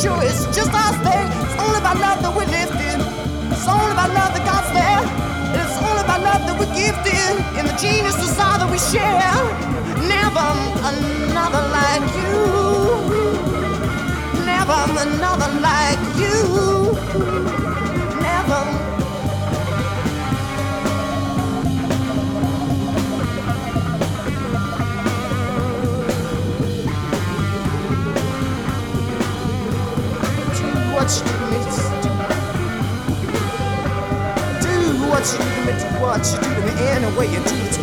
Sure, It's just our thing. It's only by love that we're lifted. It's only by love that God's there. And it's only by love that we're gifted. And the genius desire that we share. Never another like you. Never another like you. what you do to me anyway. You do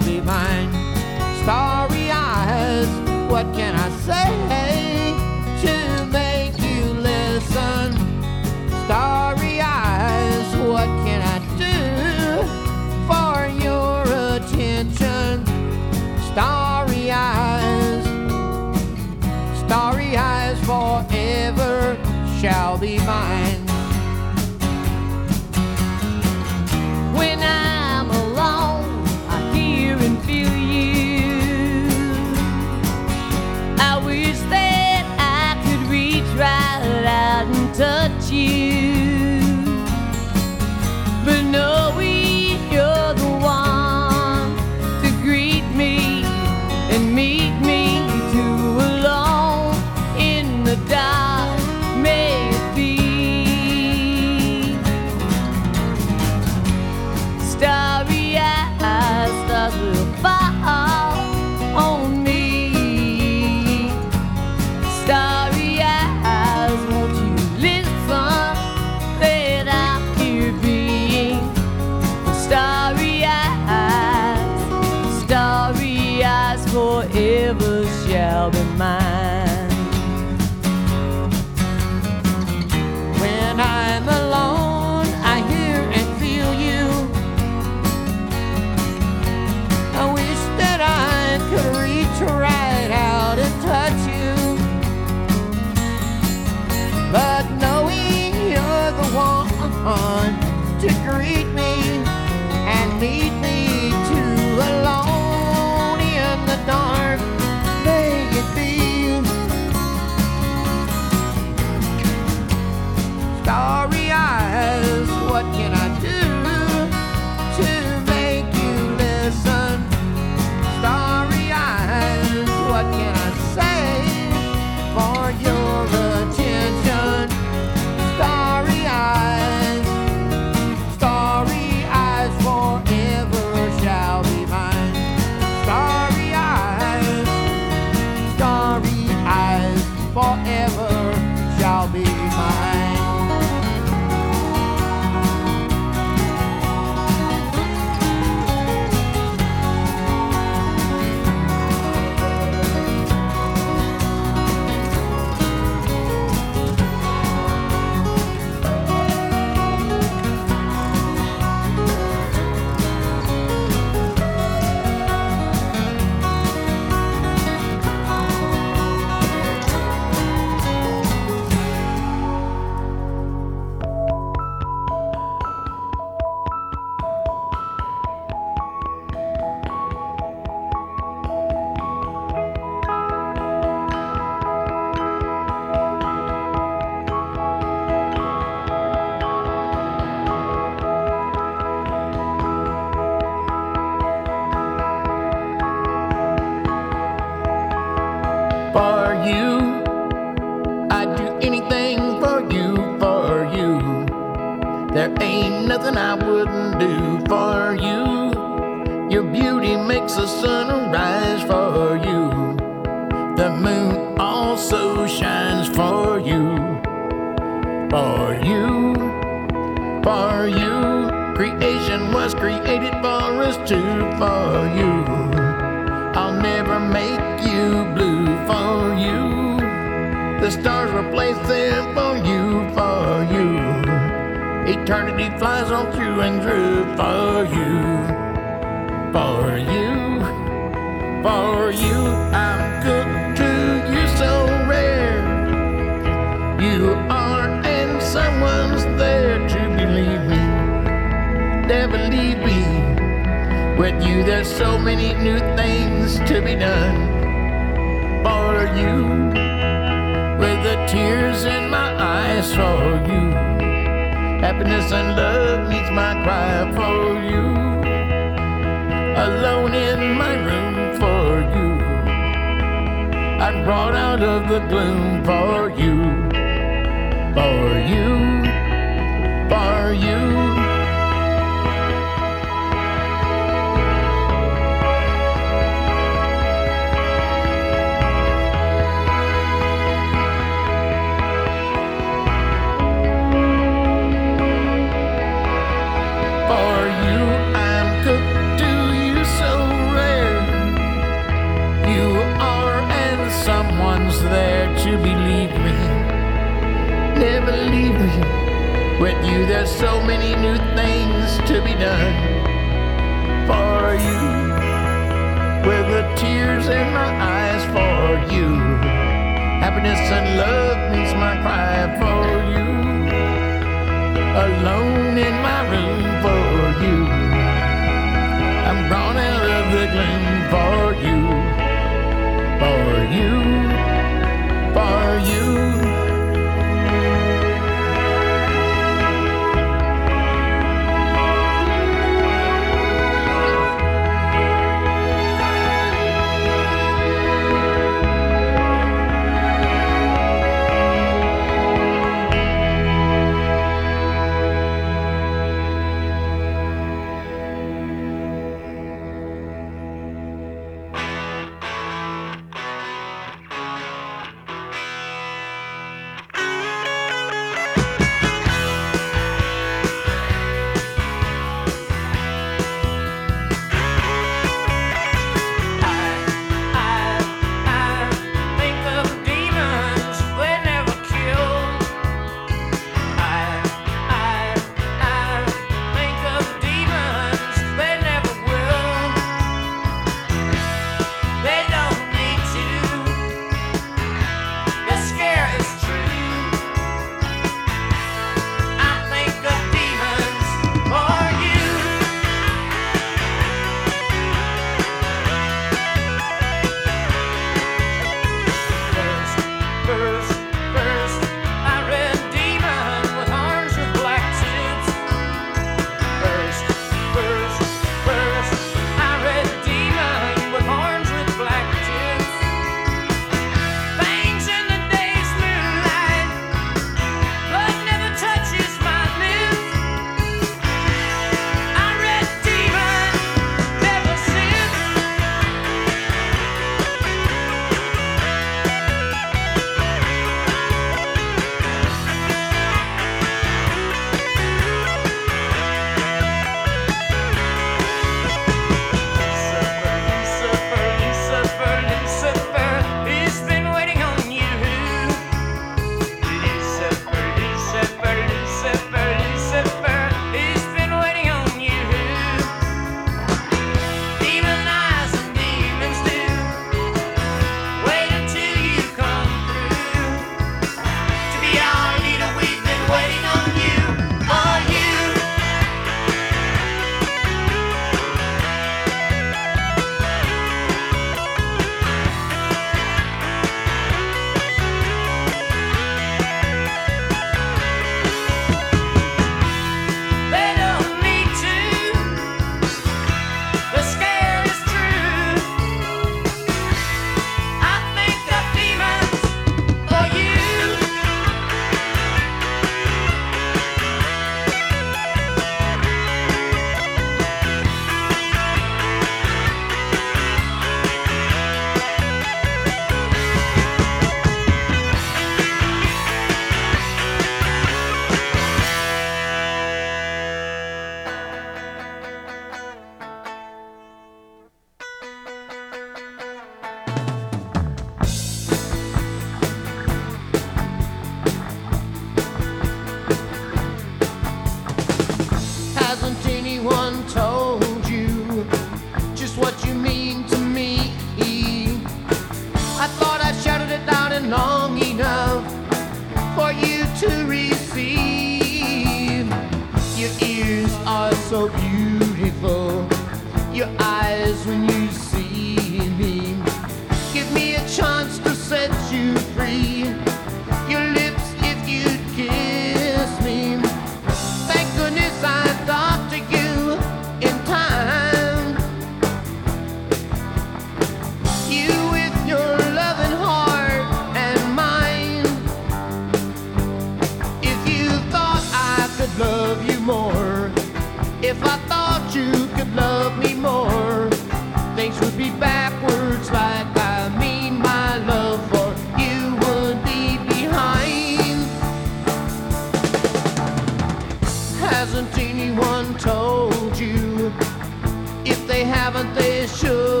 deixou.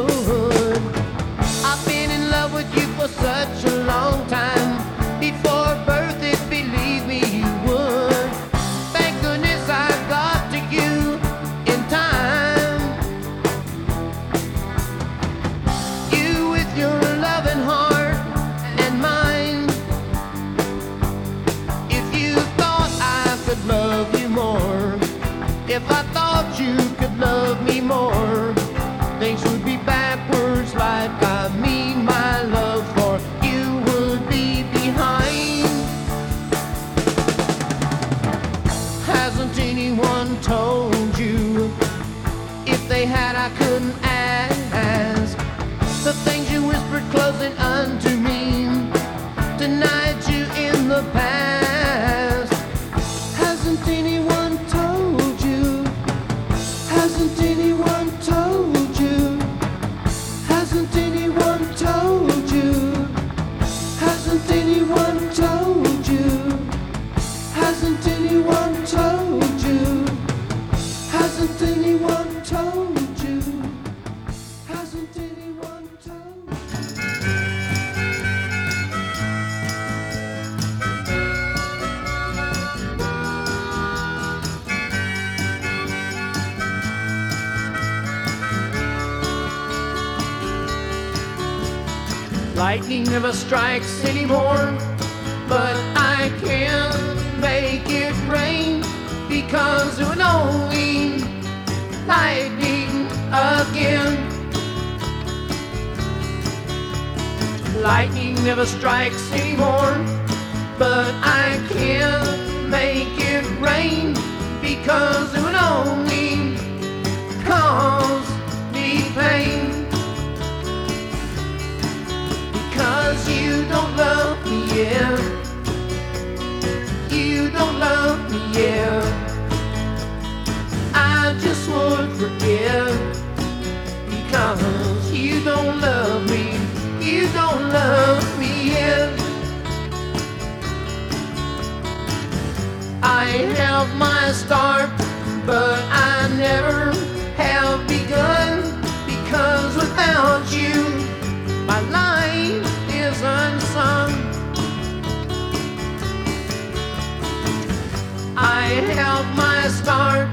Help my spark,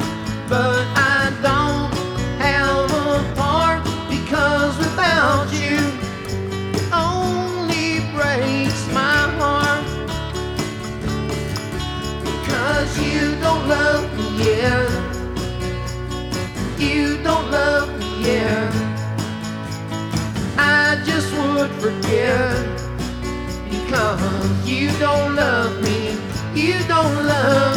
but I don't have a part because without you, it only breaks my heart. Because you don't love me, yeah. You don't love me, yeah. I just would forget because you don't love me, you don't love.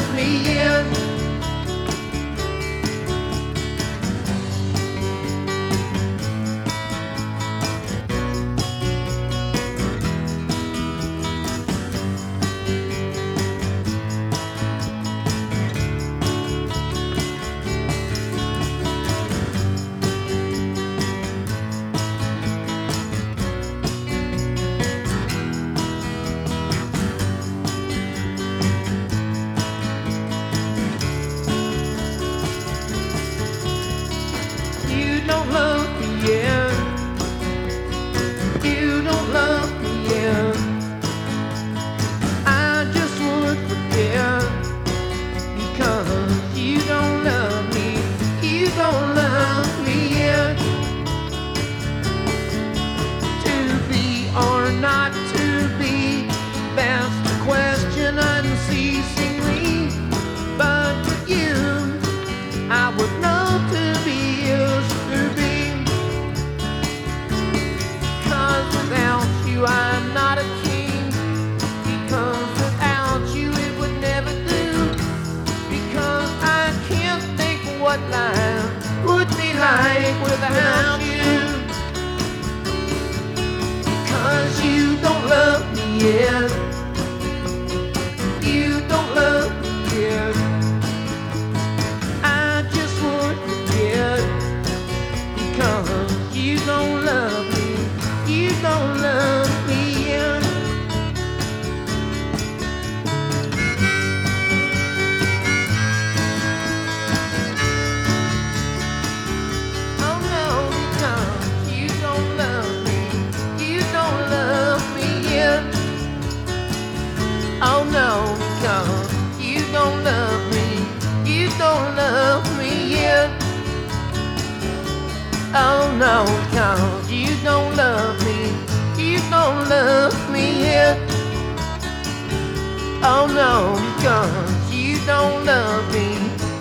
Oh no, because you don't love me.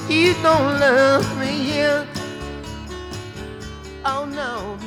You don't love me yet. Oh no.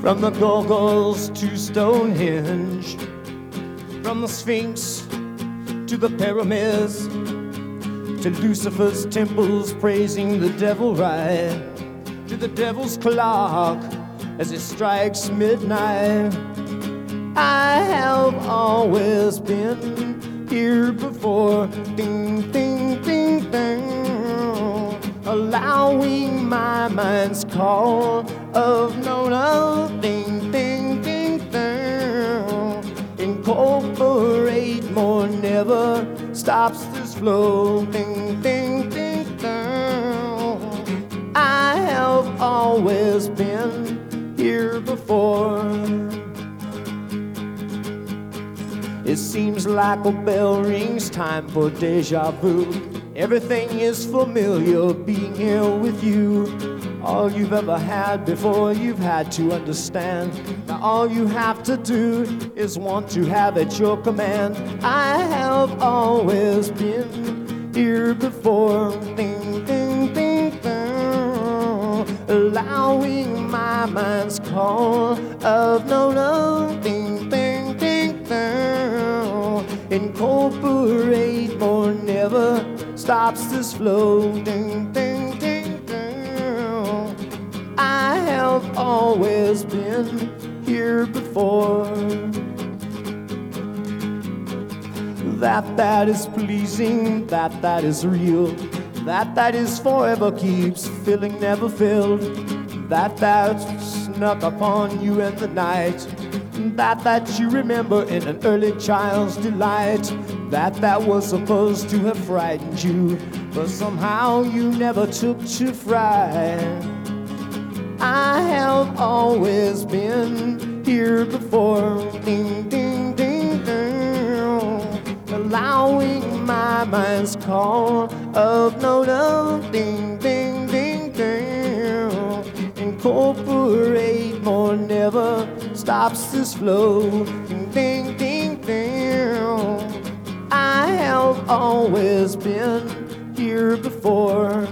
From the Gorgons to Stonehenge, from the Sphinx to the pyramids, to Lucifer's temples praising the devil right, to the devil's clock as it strikes midnight. I have always been here before. Ding, ding, ding, ding. Allowing my mind's call of no nothing. Ding, ding, ding. Incorporate more, never stops flow. Ding, ding, ding. I have always been here before. It seems like a bell rings time for deja vu. Everything is familiar being here with you. All you've ever had before you've had to understand. Now all you have to do is want to have at your command. I have always been here before. Ding, ding, ding, ding. Allowing my mind's call of no, no, ding, ding, ding, ding. Incorporate more, never stops this flow. Ding, ding, ding. I have always been here before. that that is pleasing, that that is real, that that is forever keeps filling, never filled, that that snuck upon you in the night, that that you remember in an early child's delight, that that was supposed to have frightened you, but somehow you never took to fright. I have always been here before. Ding, ding, ding, ding. Allowing my mind's call of no love. Ding, ding, ding, ding. Incorporate more never stops this flow. Ding, ding, ding, ding. I have always been here before.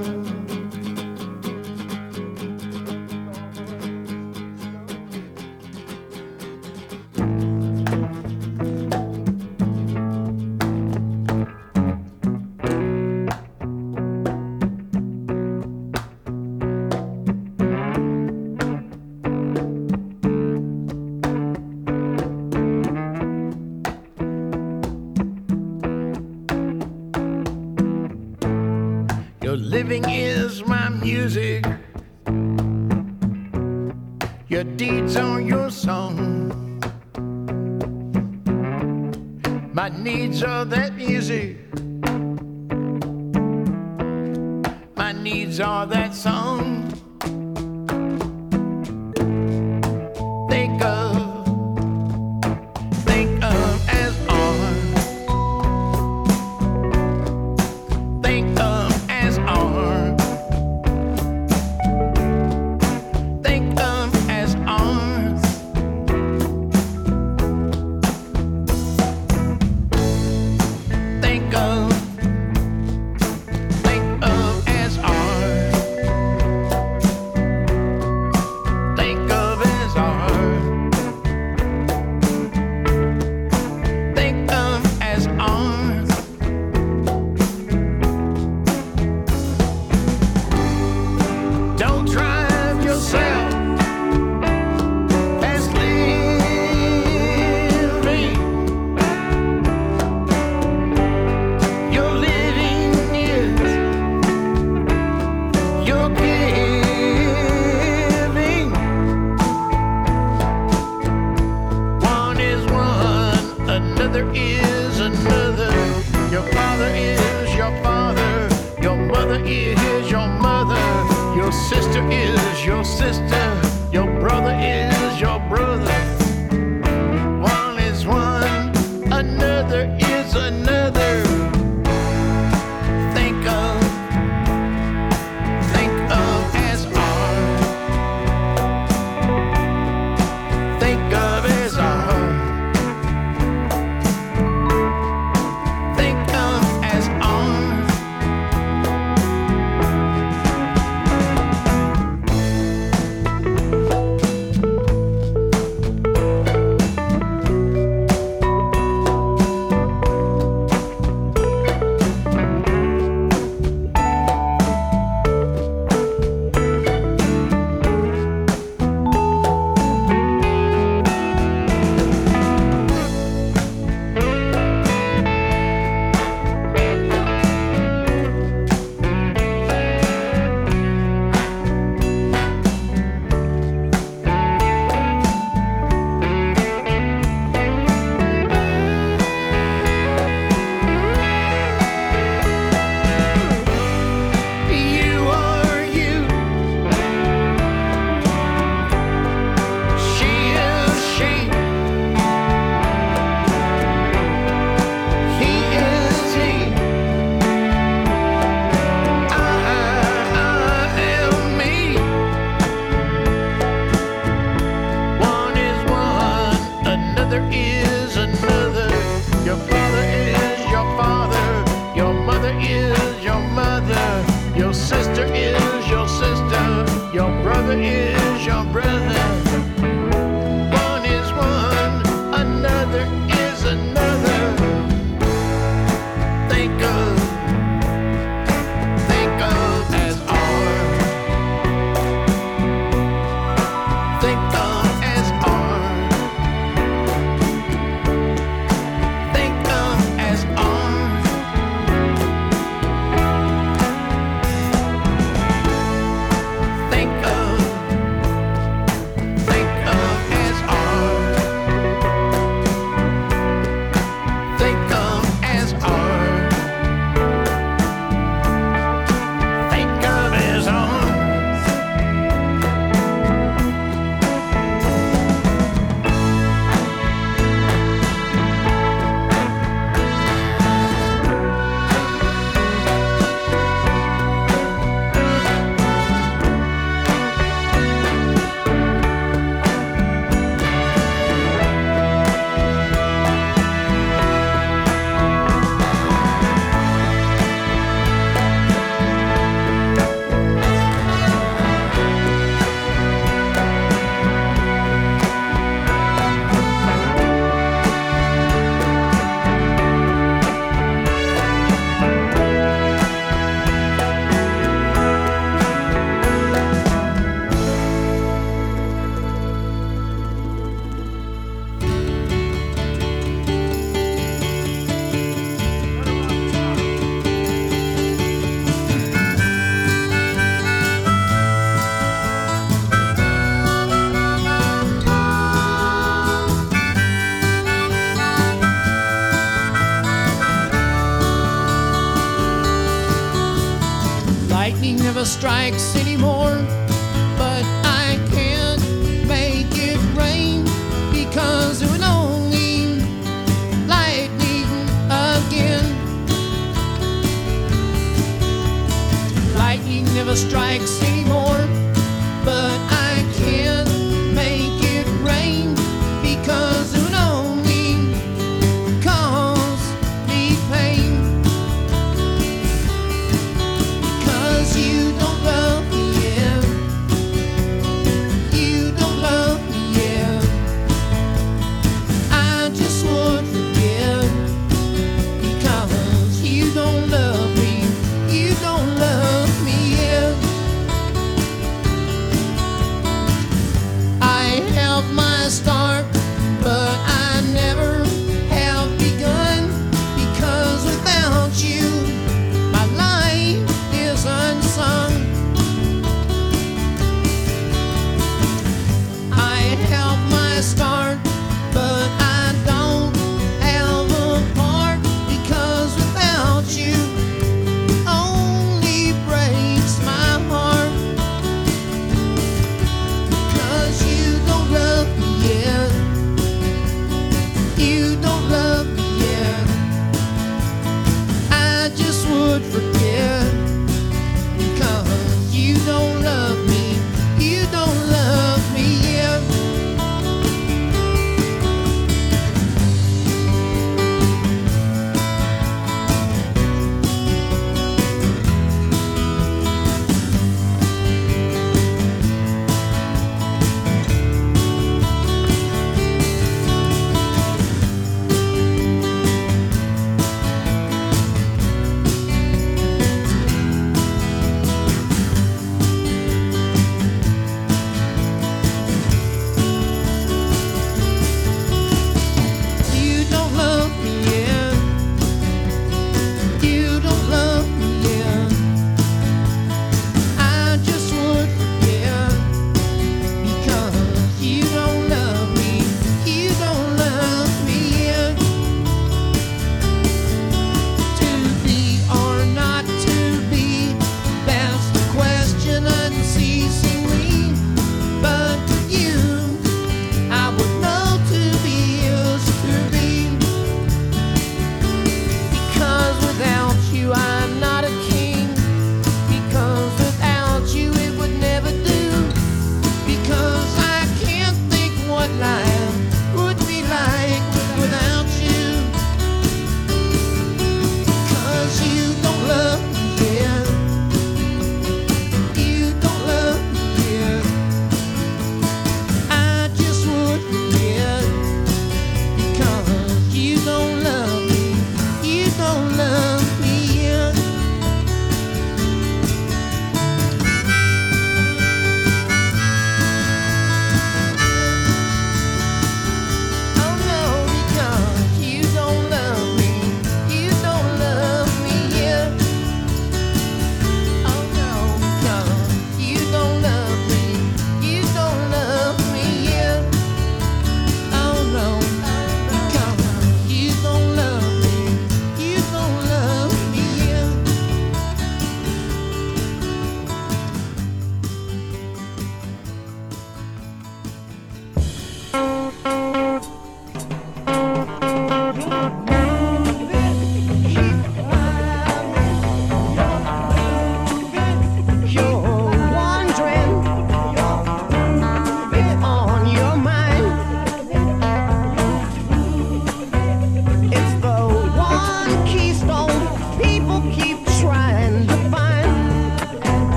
Strikes anymore,